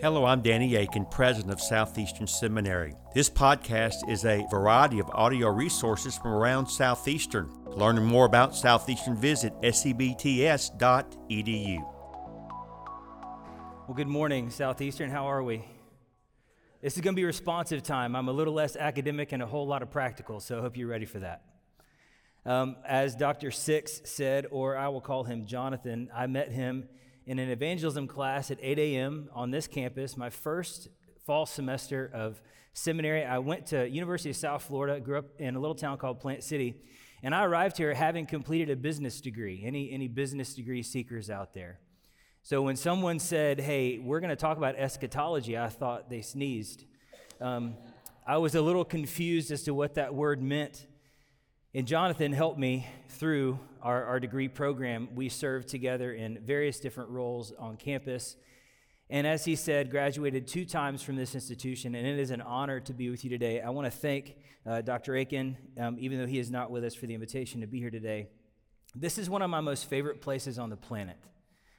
Hello, I'm Danny Akin, president of Southeastern Seminary. This podcast is a variety of audio resources from around Southeastern. To learn more about Southeastern, visit sebts.edu. Well, good morning, Southeastern. How are we? This is going to be responsive time. I'm a little less academic and a whole lot of practical, so I hope you're ready for that. Um, as Dr. Six said, or I will call him Jonathan, I met him in an evangelism class at 8 a.m. on this campus, my first fall semester of seminary. I went to University of South Florida, grew up in a little town called Plant City, and I arrived here having completed a business degree. Any, any business degree seekers out there? So when someone said, hey, we're going to talk about eschatology, I thought they sneezed. Um, I was a little confused as to what that word meant. And Jonathan helped me through our, our degree program. We served together in various different roles on campus. And as he said, graduated two times from this institution, and it is an honor to be with you today. I want to thank uh, Dr. Akin, um, even though he is not with us, for the invitation to be here today. This is one of my most favorite places on the planet.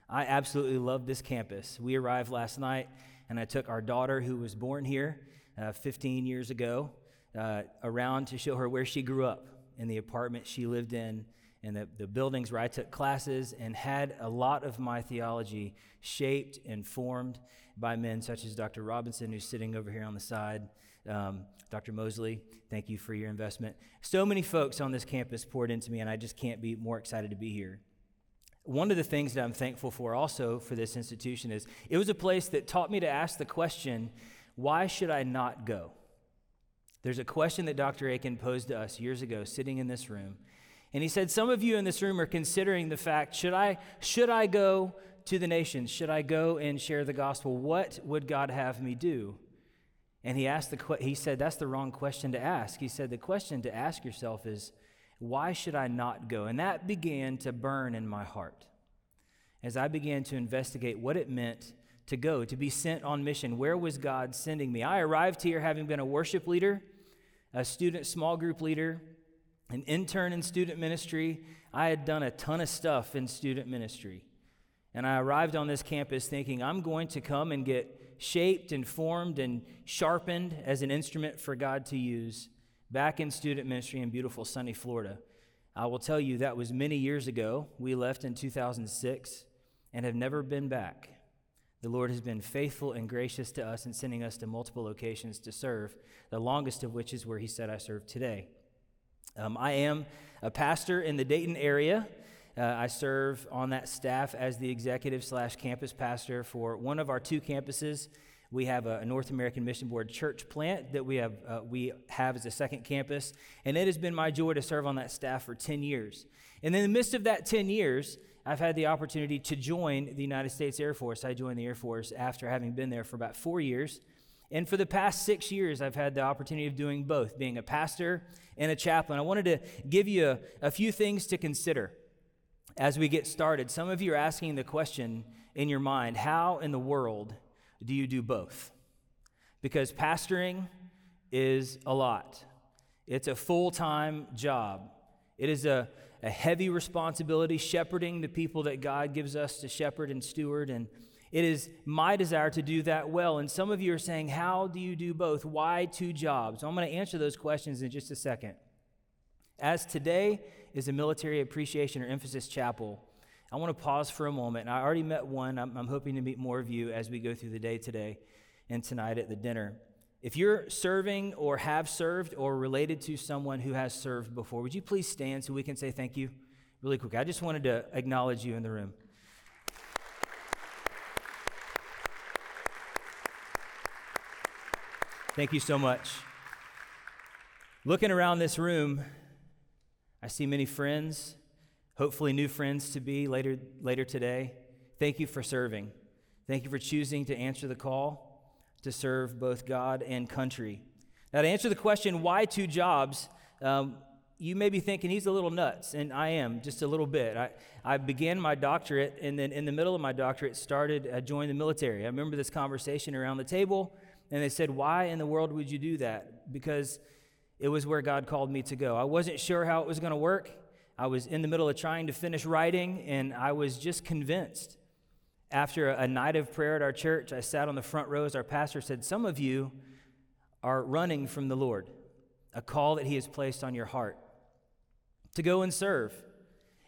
I absolutely love this campus. We arrived last night, and I took our daughter, who was born here uh, 15 years ago, uh, around to show her where she grew up in the apartment she lived in and the, the buildings where I took classes and had a lot of my theology shaped and formed by men such as Dr. Robinson, who's sitting over here on the side. Um, Dr. Mosley, thank you for your investment. So many folks on this campus poured into me, and I just can't be more excited to be here. One of the things that I'm thankful for also for this institution is it was a place that taught me to ask the question why should I not go? There's a question that Dr. Akin posed to us years ago, sitting in this room. And he said, Some of you in this room are considering the fact should I, should I go to the nations? Should I go and share the gospel? What would God have me do? And he, asked the, he said, That's the wrong question to ask. He said, The question to ask yourself is, Why should I not go? And that began to burn in my heart as I began to investigate what it meant to go, to be sent on mission. Where was God sending me? I arrived here having been a worship leader, a student small group leader, an intern in student ministry. I had done a ton of stuff in student ministry. And I arrived on this campus thinking I'm going to come and get shaped and formed and sharpened as an instrument for God to use back in student ministry in beautiful sunny Florida. I will tell you that was many years ago. We left in 2006 and have never been back. The Lord has been faithful and gracious to us in sending us to multiple locations to serve, the longest of which is where He said I serve today. Um, I am a pastor in the Dayton area. Uh, I serve on that staff as the executive slash campus pastor for one of our two campuses. We have a, North American Mission Board church plant that we have, uh, we have as a second campus, and it has been my joy to serve on that staff for 10 years. And in the midst of that 10 years, I've had the opportunity to join the United States Air Force. I joined the Air Force after having been there for about four years. And for the past six years, I've had the opportunity of doing both, being a pastor and a chaplain. I wanted to give you a, a few things to consider as we get started. Some of you are asking the question in your mind how in the world do you do both? Because pastoring is a lot, it's a full time job, it is a, a heavy responsibility shepherding the people that God gives us to shepherd and steward. And it is my desire to do that well. And some of you are saying, How do you do both? Why two jobs? So I'm going to answer those questions in just a second. As today is a military appreciation or emphasis chapel, I want to pause for a moment. I already met one. I'm, I'm hoping to meet more of you as we go through the day today and tonight at the dinner. If you're serving or have served or related to someone who has served before, would you please stand so we can say thank you really quick? I just wanted to acknowledge you in the room. Thank you so much. Looking around this room, I see many friends, hopefully new friends to be later, later today. Thank you for serving. Thank you for choosing to answer the call to serve both God and country. Now, to answer the question, why two jobs? Um, you may be thinking he's a little nuts, and I am just a little bit. I, I began my doctorate, and then in the middle of my doctorate, started I joined the military. I remember this conversation around the table. And they said, Why in the world would you do that? Because it was where God called me to go. I wasn't sure how it was going to work. I was in the middle of trying to finish writing, and I was just convinced After a night of prayer at our church, I sat on the front rows. Our pastor said, Some of you are running from the Lord, a call that He has placed on your heart to go and serve.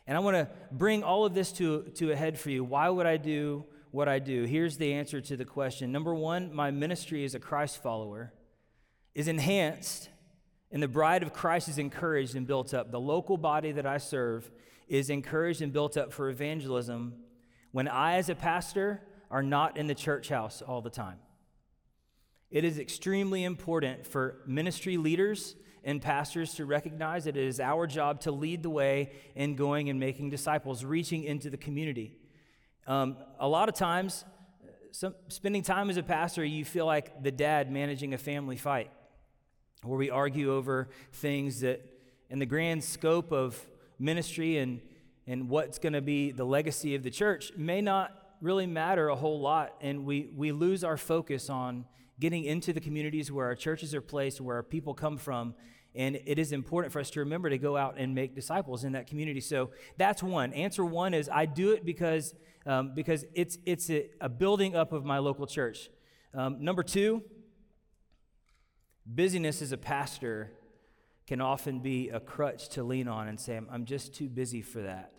And I want to bring all of this to, to a head for you. Why would I do what I do? Here's the answer to the question. Number one, my ministry as a Christ follower is enhanced, and the bride of Christ is encouraged and built up. The local body that I serve is encouraged and built up for evangelism when I, as a pastor, are not in the church house all the time. It is extremely important for ministry leaders and pastors to recognize that it is our job to lead the way in going and making disciples, reaching into the community. Um, a lot of times, some, spending time as a pastor, you feel like the dad managing a family fight, where we argue over things that, in the grand scope of ministry and, and what's going to be the legacy of the church, may not really matter a whole lot. And we, we lose our focus on getting into the communities where our churches are placed, where our people come from. And it is important for us to remember to go out and make disciples in that community. So that's one. Answer one is I do it because, um, because it's, it's a, a, building up of my local church. Um, number two, busyness as a pastor can often be a crutch to lean on and say, I'm just too busy for that.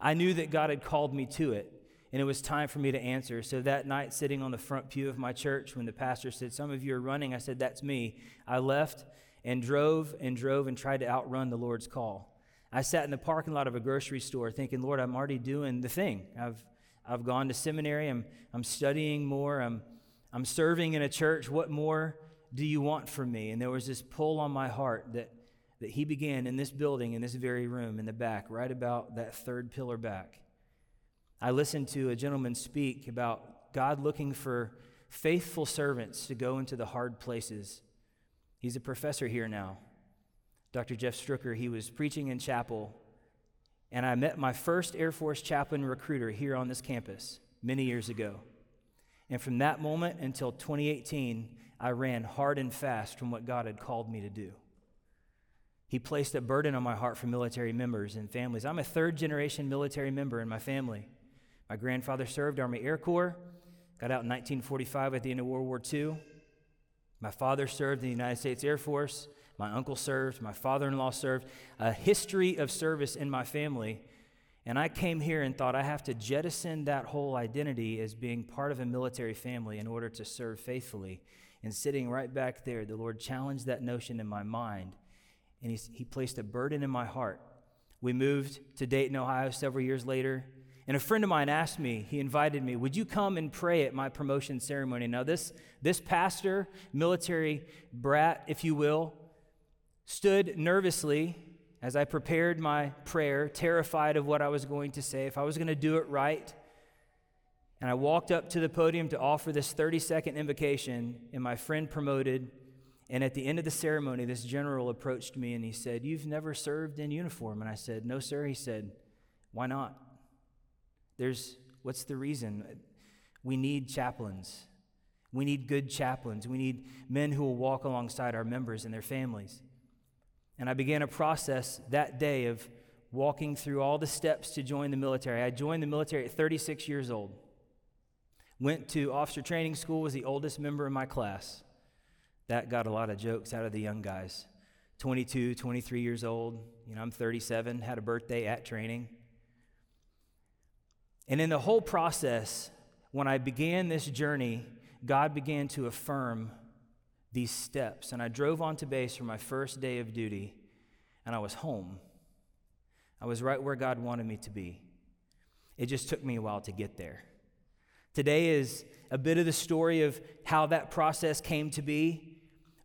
I knew that God had called me to it and it was time for me to answer. So that night, sitting on the front pew of my church, when the pastor said, Some of you are running, I said, That's me. I left and drove and drove and tried to outrun the Lord's call. I sat in the parking lot of a grocery store thinking, Lord, I'm already doing the thing. I've, I've gone to seminary, I'm, I'm studying more, I'm, I'm serving in a church. What more do you want from me? And there was this pull on my heart that, that He began in this building, in this very room, in the back, right about that third pillar back. I listened to a gentleman speak about God looking for faithful servants to go into the hard places. He's a professor here now. Dr. Jeff Struecker, he was preaching in chapel, and I met my first Air Force chaplain recruiter here on this campus many years ago. And from that moment until 2018, I ran hard and fast from what God had called me to do. He placed a burden on my heart for military members and families. I'm a third generation military member in my family. My grandfather served Army Air Corps, got out in 1945 at the end of World War II. My father served in the United States Air Force. My uncle served. My father in law served. A history of service in my family. And I came here and thought I have to jettison that whole identity as being part of a military family in order to serve faithfully. And sitting right back there, the Lord challenged that notion in my mind. And he, he placed a burden in my heart. We moved to Dayton, Ohio several years later. And a friend of mine asked me, he invited me, would you come and pray at my promotion ceremony? Now, this, this pastor, military brat, if you will, stood nervously as I prepared my prayer, terrified of what I was going to say, if I was going to do it right. And I walked up to the podium to offer this 30 second invocation, and my friend promoted. And at the end of the ceremony, this general approached me and he said, You've never served in uniform. And I said, No, sir. He said, Why not? There's, what's the reason? We need chaplains. We need good chaplains. We need men who will walk alongside our members and their families. And I began a process that day of walking through all the steps to join the military. I joined the military at 36 years old. Went to officer training school, was the oldest member in my class. That got a lot of jokes out of the young guys. 22, 23 years old. You know, I'm 37, had a birthday at training. And in the whole process, when I began this journey, God began to affirm these steps. And I drove onto base for my first day of duty, and I was home. I was right where God wanted me to be. It just took me a while to get there. Today is a bit of the story of how that process came to be,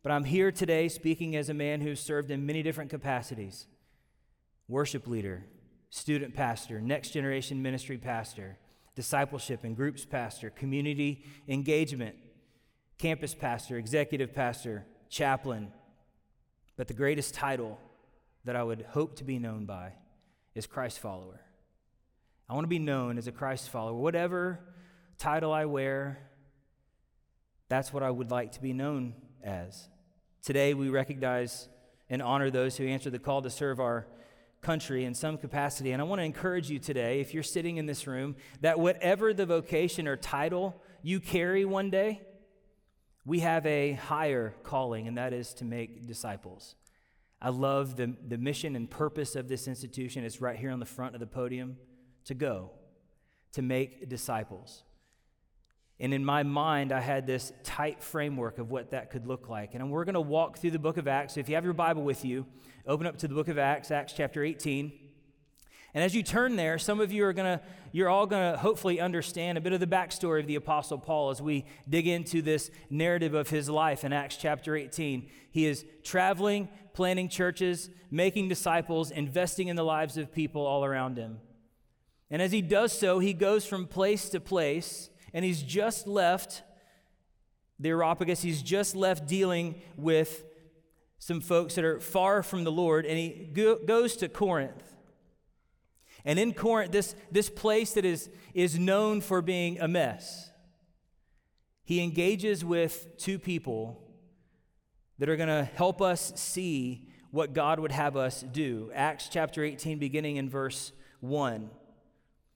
but I'm here today speaking as a man who's served in many different capacities worship leader, student pastor, next generation ministry pastor, discipleship and groups pastor, community engagement, campus pastor, executive pastor, chaplain. But the greatest title that I would hope to be known by is Christ follower. I want to be known as a Christ follower. Whatever title I wear, that's what I would like to be known as. Today, we recognize and honor those who answer the call to serve our country in some capacity. And I want to encourage you today, if you're sitting in this room, that whatever the vocation or title you carry one day, we have a higher calling, and that is to make disciples. I love the, the mission and purpose of this institution. It's right here on the front of the podium to go, to make disciples. And in my mind, I had this tight framework of what that could look like. And we're going to walk through the book of Acts. So if you have your Bible with you, open up to the book of Acts, Acts chapter 18. And as you turn there, some of you are going to, you're all going to hopefully understand a bit of the backstory of the Apostle Paul as we dig into this narrative of his life in Acts chapter 18. He is traveling, planting churches, making disciples, investing in the lives of people all around him. And as he does so, he goes from place to place and he's just left the Areopagus, he's just left dealing with some folks that are far from the Lord, and he go, goes to Corinth. And in Corinth, this, this place that is, is known for being a mess, he engages with two people that are going to help us see what God would have us do. Acts chapter 18, beginning in verse 1.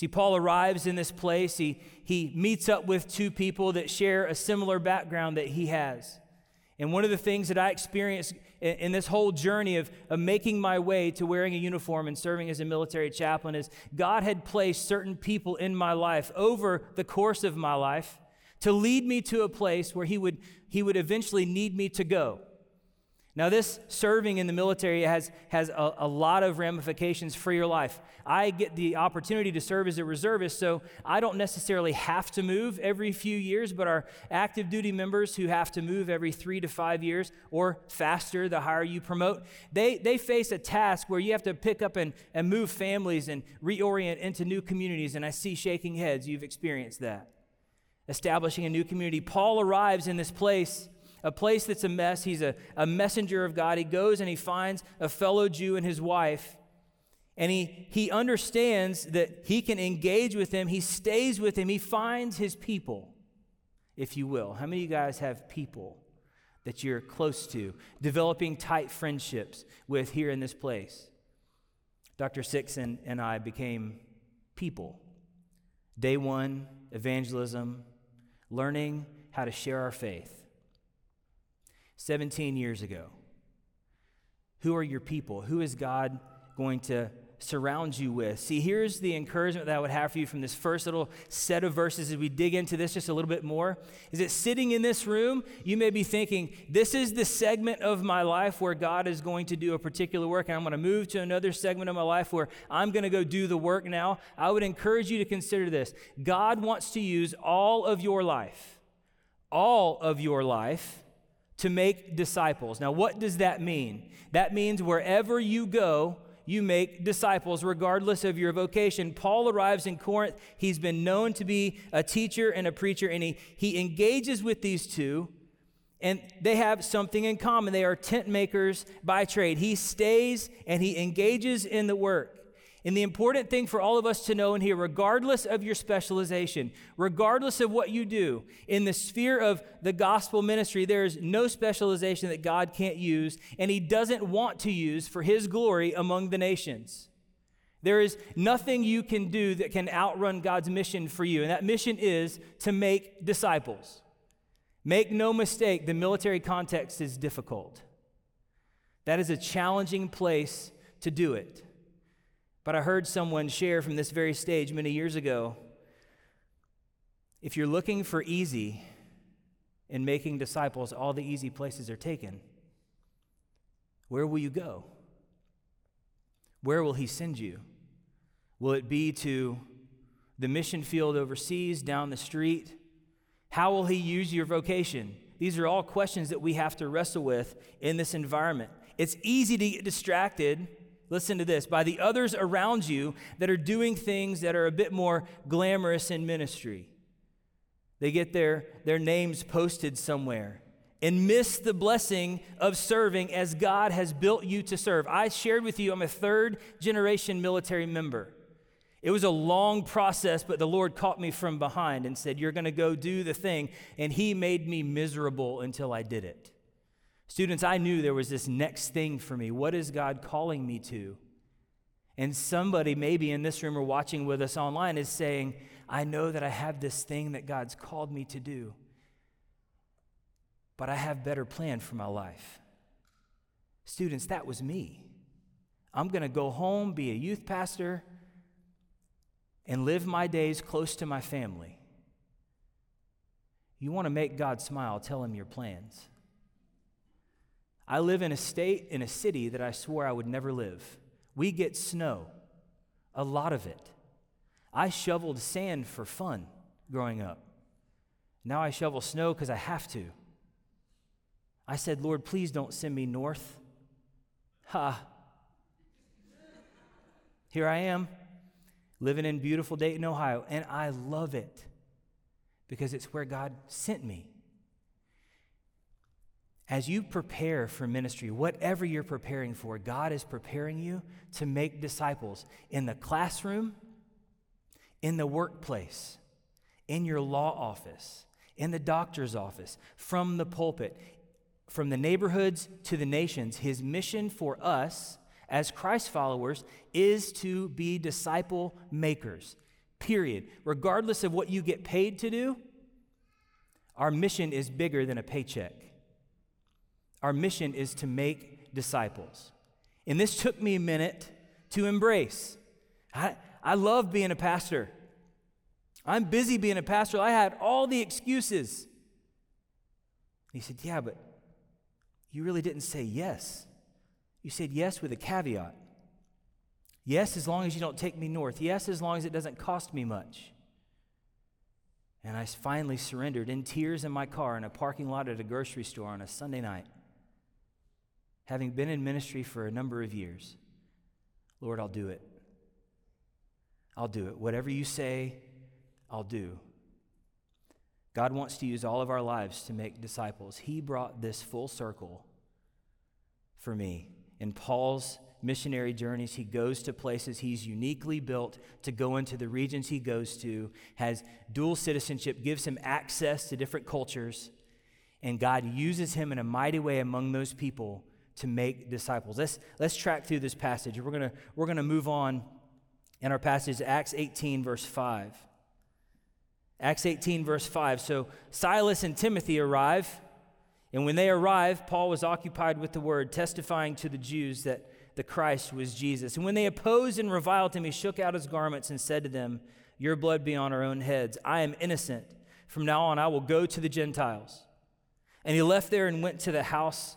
See, Paul arrives in this place. He, he meets up with two people that share a similar background that he has. And one of the things that I experienced in, in this whole journey of, of making my way to wearing a uniform and serving as a military chaplain is God had placed certain people in my life over the course of my life to lead me to a place where he would, he would eventually need me to go. Now, this serving in the military has, has a, a, lot of ramifications for your life. I get the opportunity to serve as a reservist, so I don't necessarily have to move every few years, but our active duty members who have to move every three to five years or faster, the higher you promote, they, they face a task where you have to pick up and, and move families and reorient into new communities. And I see shaking heads, you've experienced that. Establishing a new community. Paul arrives in this place a place that's a mess. He's a, a messenger of God. He goes and he finds a fellow Jew and his wife. And he, he understands that he can engage with him. He stays with him. He finds his people, if you will. How many of you guys have people that you're close to, developing tight friendships with here in this place? Dr. Six and, and I became people. Day one, evangelism, learning how to share our faith. 17 years ago? Who are your people? Who is God going to surround you with? See, here's the encouragement that I would have for you from this first little set of verses as we dig into this just a little bit more. Is that sitting in this room, you may be thinking, this is the segment of my life where God is going to do a particular work, and I'm going to move to another segment of my life where I'm going to go do the work now. I would encourage you to consider this God wants to use all of your life, all of your life to make disciples. Now, what does that mean? That means wherever you go, you make disciples, regardless of your vocation. Paul arrives in Corinth. He's been known to be a teacher and a preacher, and he, he engages with these two, and they have something in common. They are tent makers by trade. He stays and he engages in the work. And the important thing for all of us to know in here, regardless of your specialization, regardless of what you do, in the sphere of the gospel ministry, there is no specialization that God can't use and He doesn't want to use for His glory among the nations. There is nothing you can do that can outrun God's mission for you, and that mission is to make disciples. Make no mistake, the military context is difficult. That is a challenging place to do it. But I heard someone share from this very stage many years ago if you're looking for easy in making disciples, all the easy places are taken. Where will you go? Where will He send you? Will it be to the mission field overseas, down the street? How will He use your vocation? These are all questions that we have to wrestle with in this environment. It's easy to get distracted listen to this, by the others around you that are doing things that are a bit more glamorous in ministry. They get their, their names posted somewhere and miss the blessing of serving as God has built you to serve. I shared with you, I'm a third generation military member. It was a long process, but the Lord caught me from behind and said, You're going to go do the thing. And He made me miserable until I did it. Students, I knew there was this next thing for me. What is God calling me to? And somebody, maybe in this room or watching with us online, is saying, I know that I have this thing that God's called me to do, but I have better plan for my life. Students, that was me. I'm going to go home, be a youth pastor, and live my days close to my family. You want to make God smile, tell him your plans. I live in a state, in a city that I swore I would never live. We get snow, a lot of it. I shoveled sand for fun growing up. Now I shovel snow because I have to. I said, Lord, please don't send me north. Ha. Here I am living in beautiful Dayton, Ohio, and I love it because it's where God sent me. As you prepare for ministry, whatever you're preparing for, God is preparing you to make disciples in the classroom, in the workplace, in your law office, in the doctor's office, from the pulpit, from the neighborhoods to the nations. His mission for us as Christ followers is to be disciple makers, period. Regardless of what you get paid to do, our mission is bigger than a paycheck. Our mission is to make disciples. And this took me a minute to embrace. I, I love being a pastor. I'm busy being a pastor. I had all the excuses. He said, Yeah, but you really didn't say yes. You said yes with a caveat. Yes, as long as you don't take me north. Yes, as long as it doesn't cost me much. And I finally surrendered in tears in my car in a parking lot at a grocery store on a Sunday night. Having been in ministry for a number of years, Lord, I'll do it. I'll do it. Whatever you say, I'll do. God wants to use all of our lives to make disciples. He brought this full circle for me in Paul's missionary journeys, he goes to places he's uniquely built to go into the regions he goes to, has dual citizenship, gives him access to different cultures, and God uses him in a mighty way among those people to make disciples. Let's, let's track through this passage. We're going we're going to move on in our passage, Acts 18, verse 5. Acts 18, verse 5. So Silas and Timothy arrive. And when they arrived, Paul was occupied with the word, testifying to the Jews that the Christ was Jesus. And when they opposed and reviled him, he shook out his garments and said to them, Your blood be on our own heads. I am innocent. From now on, I will go to the Gentiles. And he left there and went to the house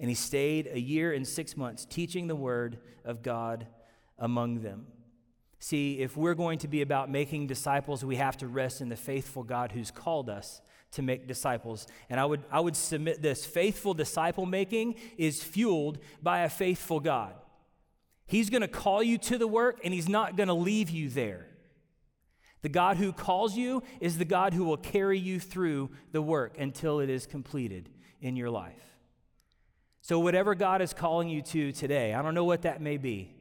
And he stayed a year and six months teaching the word of God among them. See, if we're going to be about making disciples, we have to rest in the faithful God who's called us to make disciples. And I would, I would submit this faithful disciple making is fueled by a faithful God. He's going to call you to the work, and He's not going to leave you there. The God who calls you is the God who will carry you through the work until it is completed in your life. So, whatever God is calling you to today, I don't know what that may be.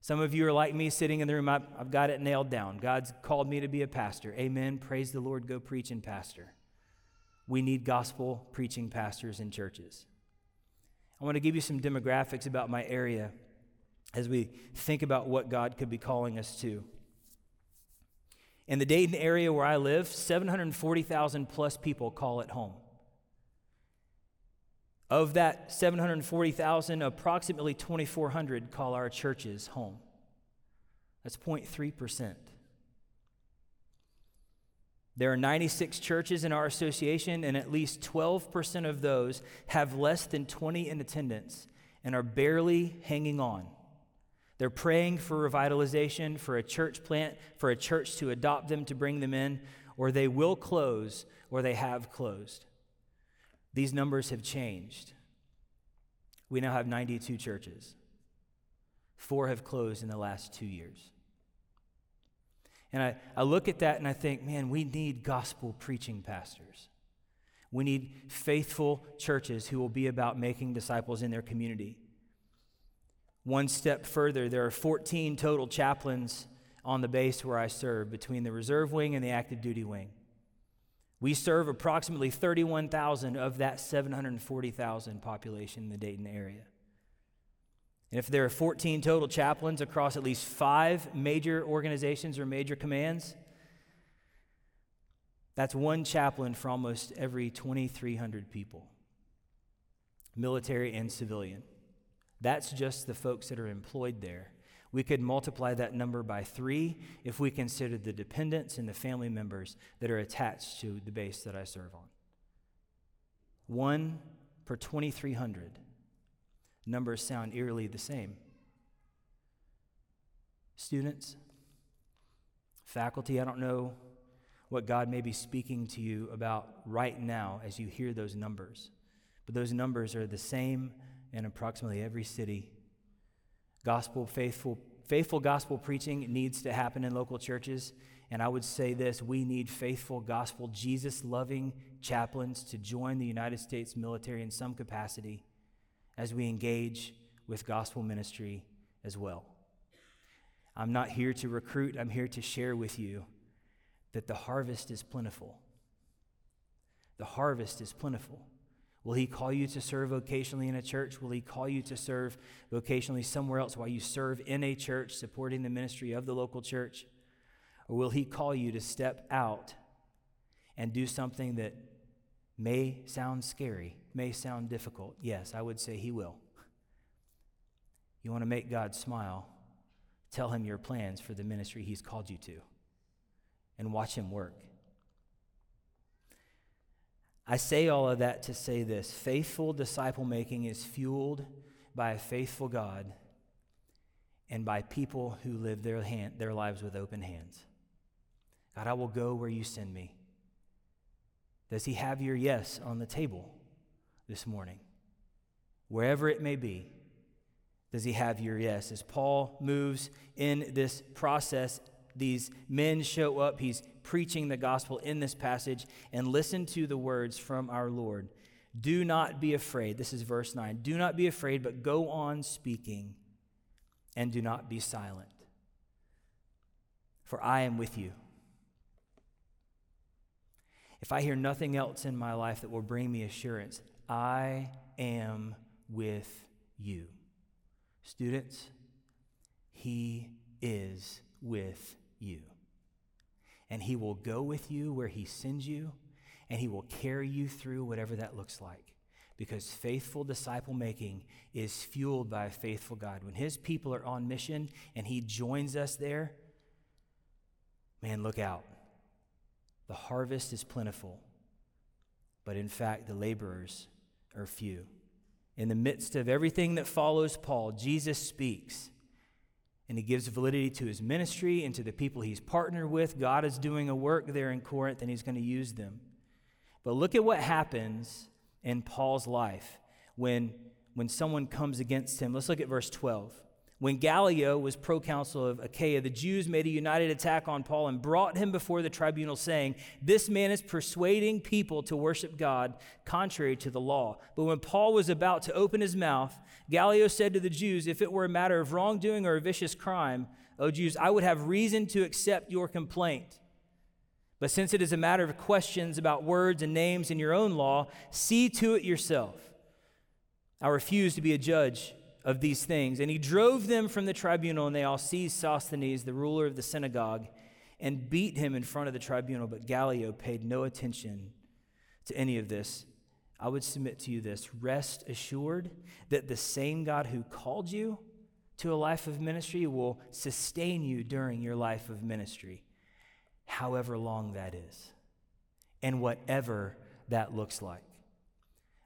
Some of you are like me sitting in the room, I've, got it nailed down. God's called me to be a pastor. Amen. Praise the Lord. Go preach and pastor. We need gospel preaching pastors in churches. I want to give you some demographics about my area as we think about what God could be calling us to. In the Dayton area where I live, 740,000 plus people call it home. Of that 740,000, approximately 2,400 call our churches home. That's 0.3%. There are 96 churches in our association, and at least 12% of those have less than 20 in attendance and are barely hanging on. They're praying for revitalization, for a church plant, for a church to adopt them to bring them in, or they will close, or they have closed. These numbers have changed. We now have 92 churches. Four have closed in the last two years. And I, I look at that and I think, man, we need gospel preaching pastors. We need faithful churches who will be about making disciples in their community. One step further, there are 14 total chaplains on the base where I serve between the reserve wing and the active duty wing. We serve approximately 31,000 of that 740,000 population in the Dayton area. And if there are 14 total chaplains across at least five major organizations or major commands, that's one chaplain for almost every 2,300 people, military and civilian. That's just the folks that are employed there. We could multiply that number by three if we consider the dependents and the family members that are attached to the base that I serve on. One per 2,300 numbers sound eerily the same. Students, faculty, I don't know what God may be speaking to you about right now as you hear those numbers, but those numbers are the same in approximately every city. Gospel faithful faithful gospel preaching needs to happen in local churches. And I would say this we need faithful gospel, Jesus loving chaplains to join the United States military in some capacity as we engage with gospel ministry as well. I'm not here to recruit, I'm here to share with you that the harvest is plentiful. The harvest is plentiful. Will He call you to serve vocationally in a church? Will He call you to serve vocationally somewhere else while you serve in a church, supporting the ministry of the local church? Or will He call you to step out and do something that may sound scary, may sound difficult. Yes, I would say He will. You want to make God smile? Tell Him your plans for the ministry He's called you to and watch Him work. I say all of that to say this faithful disciple making is fueled by a faithful God and by people who live their, hand, their lives with open hands. God, I will go where you send me. Does he have your yes on the table this morning? Wherever it may be, does he have your yes? As Paul moves in this process, these men show up. He's preaching the gospel in this passage, and listen to the words from our Lord. Do not be afraid. This is verse 9. Do not be afraid, but go on speaking, and do not be silent. For I am with you if I hear nothing else in my life that will bring me assurance, I am with you. Students, He is with you. And He will go with you where He sends you, and He will carry you through whatever that looks like. Because faithful disciple making is fueled by a faithful God. When His people are on mission and He joins us there, man, look out. The harvest is plentiful, but in fact, the laborers are few. In the midst of everything that follows Paul, Jesus speaks and he gives validity to his ministry and to the people he's partnered with. God is doing a work there in Corinth and he's going to use them. But look at what happens in Paul's life when, when someone comes against him. Let's look at verse 12. When Gallio was proconsul of Achaia, the Jews made a united attack on Paul and brought him before the tribunal, saying, This man is persuading people to worship God contrary to the law. But when Paul was about to open his mouth, Gallio said to the Jews, If it were a matter of wrongdoing or a vicious crime, O Jews, I would have reason to accept your complaint. But since it is a matter of questions about words and names in your own law, see to it yourself. I refuse to be a judge of these things. And he drove them from the tribunal, and they all seized Sosthenes, the ruler of the synagogue, and beat him in front of the tribunal. But Gallio paid no attention to any of this. I would submit to you this rest assured that the same God who called you to a life of ministry will sustain you during your life of ministry, however long that is, and whatever that looks like.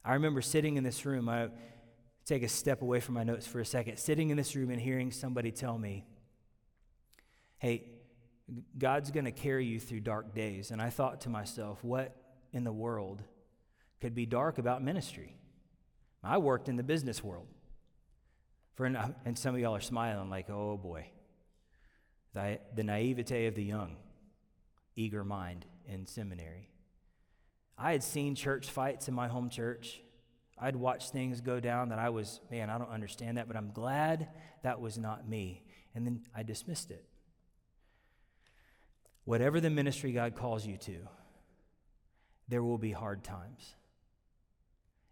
I remember sitting in this room, I take a step away from my notes for a second, sitting in this room and hearing somebody tell me, hey, God's going to carry you through dark days. And I thought to myself, what in the world could be dark about ministry? I worked in the business world. For, uh, and some of y'all are smiling like, oh boy. The, the naivete of the young, eager mind in seminary. I had seen church fights in my home church. I'd watch things go down that I was, man, I don't understand that, but I'm glad that was not me. And then I dismissed it. Whatever the ministry God calls you to, there will be hard times.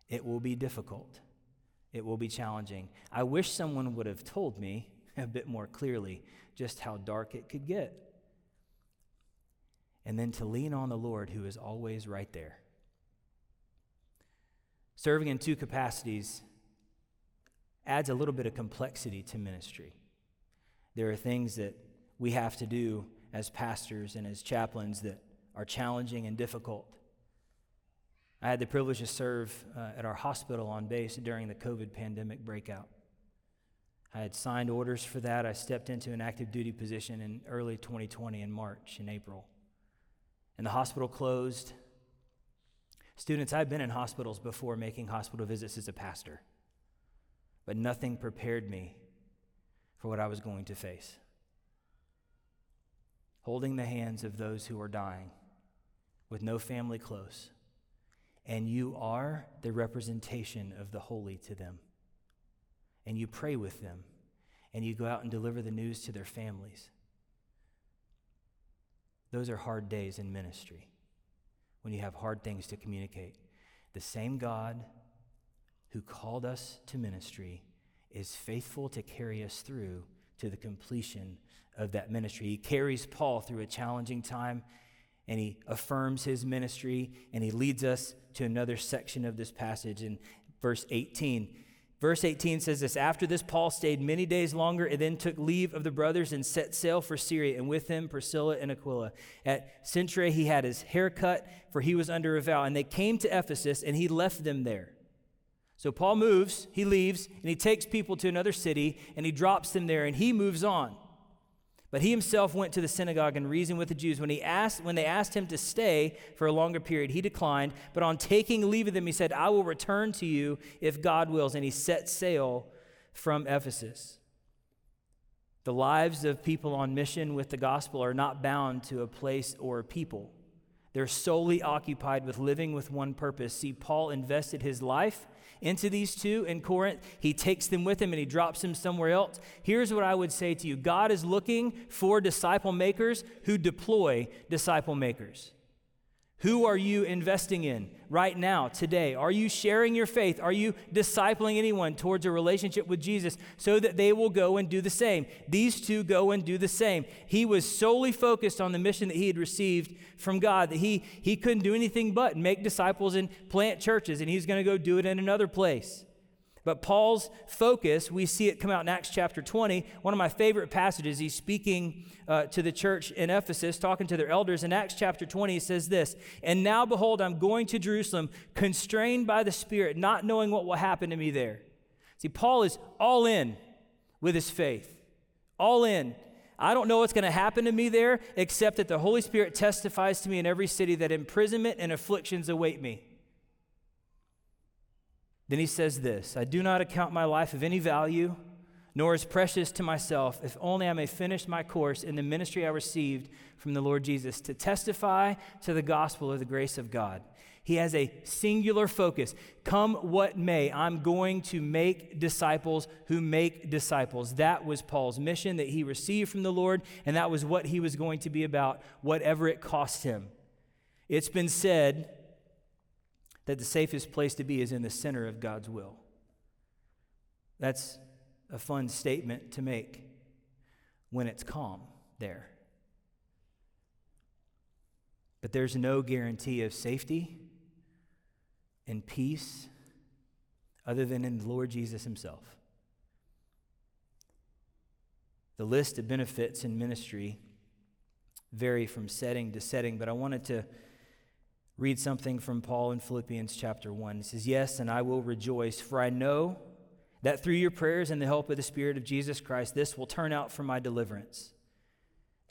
It will be difficult. It will be challenging. I wish someone would have told me a bit more clearly just how dark it could get. And then to lean on the Lord who is always right there. Serving in two capacities adds a little bit of complexity to ministry. There are things that we have to do as pastors and as chaplains that are challenging and difficult. I had the privilege to serve uh, at our hospital on base during the COVID pandemic breakout. I had signed orders for that. I stepped into an active duty position in early 2020 in March and April. And the hospital closed. Students, I've been in hospitals before making hospital visits as a pastor, but nothing prepared me for what I was going to face. Holding the hands of those who are dying with no family close and you are the representation of the holy to them. And you pray with them, and you go out and deliver the news to their families. Those are hard days in ministry when you have hard things to communicate. The same God who called us to ministry is faithful to carry us through to the completion of that ministry. He carries Paul through a challenging time and he affirms his ministry and he leads us to another section of this passage in verse 18. Verse 18 says this After this, Paul stayed many days longer and then took leave of the brothers and set sail for Syria, and with him Priscilla and Aquila. At Cenchreae, he had his hair cut, for he was under a vow. And they came to Ephesus, and he left them there. So Paul moves, he leaves, and he takes people to another city, and he drops them there, and he moves on. But he himself went to the synagogue and reasoned with the Jews. When, he asked, when they asked him to stay for a longer period, he declined. But on taking leave of them, he said, I will return to you if God wills. And he set sail from Ephesus. The lives of people on mission with the gospel are not bound to a place or a people. They're solely occupied with living with one purpose. See, Paul invested his life into these two in Corinth. He takes them with him and he drops them somewhere else. Here's what I would say to you God is looking for disciple makers who deploy disciple makers. Who are you investing in right now, today? Are you sharing your faith? Are you discipling anyone towards a relationship with Jesus so that they will go and do the same? These two go and do the same. He was solely focused on the mission that he had received from God, that he, he couldn't do anything but make disciples and plant churches, and he's going to go do it in another place. But Paul's focus, we see it come out in Acts chapter 20. One of my favorite passages, he's speaking uh, to the church in Ephesus, talking to their elders. In Acts chapter 20, he says this And now, behold, I'm going to Jerusalem, constrained by the Spirit, not knowing what will happen to me there. See, Paul is all in with his faith, all in. I don't know what's going to happen to me there, except that the Holy Spirit testifies to me in every city that imprisonment and afflictions await me. Then he says this I do not account my life of any value, nor as precious to myself, if only I may finish my course in the ministry I received from the Lord Jesus to testify to the gospel of the grace of God. He has a singular focus. Come what may, I'm going to make disciples who make disciples. That was Paul's mission that he received from the Lord, and that was what he was going to be about, whatever it cost him. It's been said that the safest place to be is in the center of God's will. That's a fun statement to make when it's calm there. But there's no guarantee of safety and peace other than in the Lord Jesus Himself. The list of benefits in ministry vary from setting to setting, but I wanted to read something from Paul in Philippians chapter 1. He says, Yes, and I will rejoice, for I know that through your prayers and the help of the Spirit of Jesus Christ, this will turn out for my deliverance.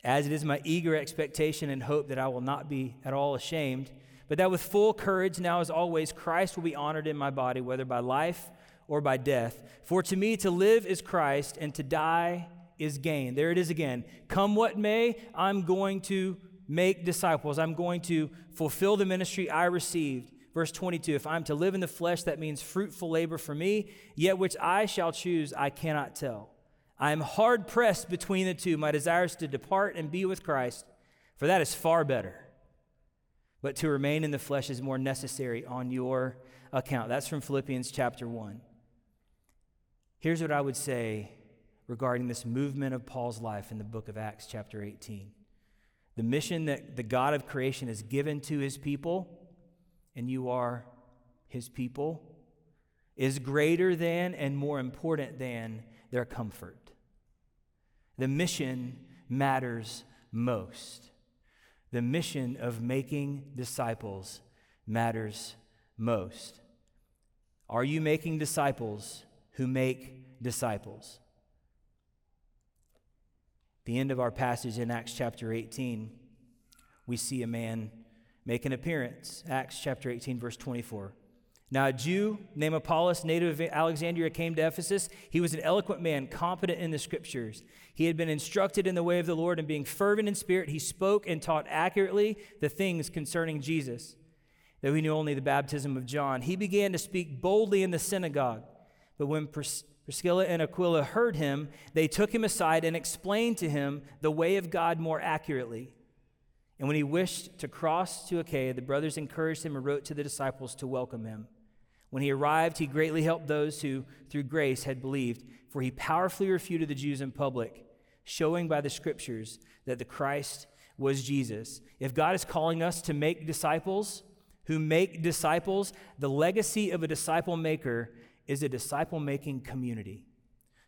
As it is my eager expectation and hope that I will not be at all ashamed, but that with full courage, now as always, Christ will be honored in my body, whether by life or by death. For to me to live is Christ, and to die is gain. There it is again. Come what may, I'm going to make disciples. I'm going to fulfill the ministry I received. Verse 22 If I'm to live in the flesh, that means fruitful labor for me, yet which I shall choose, I cannot tell. I am hard pressed between the two. My desire is to depart and be with Christ, for that is far better. But to remain in the flesh is more necessary on your account. That's from Philippians chapter 1. Here's what I would say regarding this movement of Paul's life in the book of Acts, chapter 18. The mission that the God of creation has given to his people, and you are his people, is greater than and more important than their comfort. The mission matters most. The mission of making disciples matters most. Are you making disciples who make disciples? The end of our passage in Acts chapter 18, we see a man make an appearance. Acts chapter 18, verse 24. Now, a Jew named Apollos, native of Alexandria, came to Ephesus. He was an eloquent man, competent in the scriptures. He had been instructed in the way of the Lord, and being fervent in spirit, he spoke and taught accurately the things concerning Jesus. Though he knew only the baptism of John, he began to speak boldly in the synagogue. But when Priscilla and Aquila heard him, they took him aside and explained to him the way of God more accurately. And when he wished to cross to Achaia, the brothers encouraged him and wrote to the disciples to welcome him. When he arrived, he greatly helped those who, through grace, had believed, for he powerfully refuted the Jews in public, showing by the scriptures that the Christ was Jesus. If God is calling us to make disciples who make disciples, the legacy of a disciple maker is a disciple making community.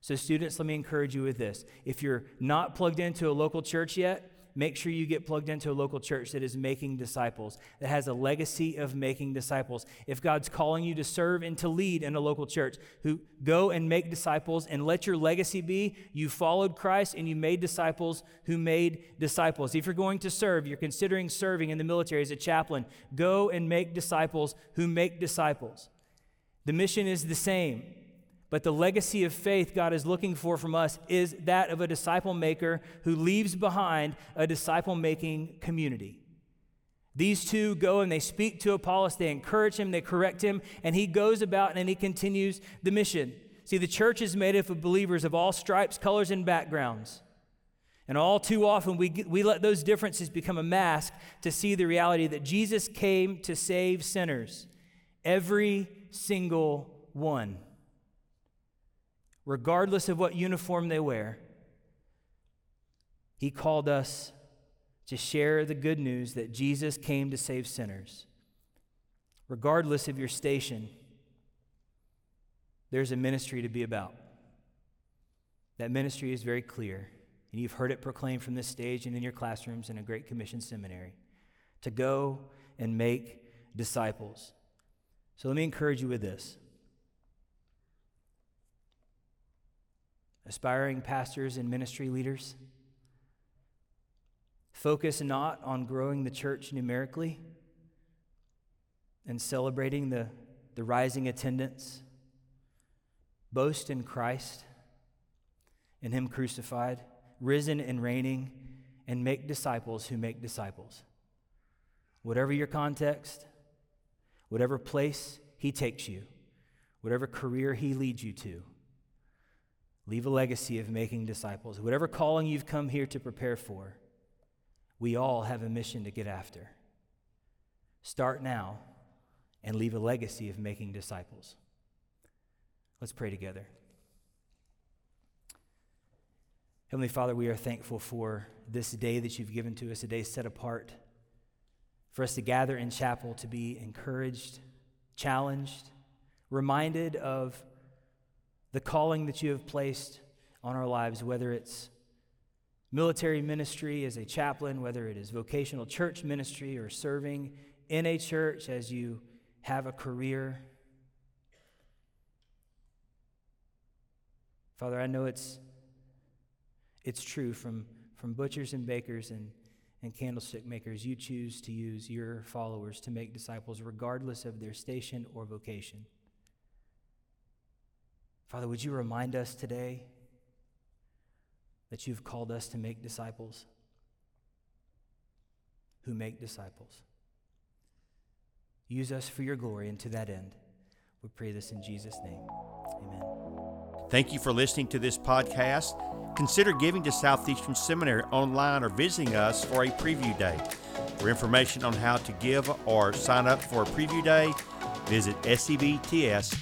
So, students, let me encourage you with this. If you're not plugged into a local church yet, make sure you get plugged into a local church that is making disciples, that has a legacy of making disciples. If God's calling you to serve and to lead in a local church, who go and make disciples and let your legacy be you followed Christ and you made disciples who made disciples. If you're going to serve, you're considering serving in the military as a chaplain, go and make disciples who make disciples. The mission is the same, but the legacy of faith God is looking for from us is that of a disciple maker who leaves behind a disciple making community. These two go and they speak to Apollos, they encourage him, they correct him, and he goes about and he continues the mission. See, the church is made up of believers of all stripes, colors, and backgrounds. And all too often, we, we let those differences become a mask to see the reality that Jesus came to save sinners. Every single one, regardless of what uniform they wear. He called us to share the good news that Jesus came to save sinners. Regardless of your station, there's a ministry to be about. That ministry is very clear, and you've heard it proclaimed from this stage and in your classrooms in a Great Commission seminary to go and make disciples. So let me encourage you with this. Aspiring pastors and ministry leaders, focus not on growing the church numerically and celebrating the, the rising attendance. Boast in Christ, in Him crucified, risen and reigning, and make disciples who make disciples. Whatever your context, whatever place He takes you, whatever career He leads you to. Leave a legacy of making disciples. Whatever calling you've come here to prepare for, we all have a mission to get after. Start now and leave a legacy of making disciples. Let's pray together. Heavenly Father, we are thankful for this day that you've given to us, a day set apart for us to gather in chapel to be encouraged, challenged, reminded of the calling that you have placed on our lives, whether it's military ministry as a chaplain, whether it is vocational church ministry or serving in a church as you have a career. Father, I know it's, it's true from, from butchers and bakers and, and candlestick makers. You choose to use your followers to make disciples regardless of their station or vocation. Father, would you remind us today that you've called us to make disciples who make disciples? Use us for your glory and to that end. We pray this in Jesus' name. Amen. Thank you for listening to this podcast. Consider giving to Southeastern Seminary online or visiting us for a preview day. For information on how to give or sign up for a preview day, visit sebts.edu.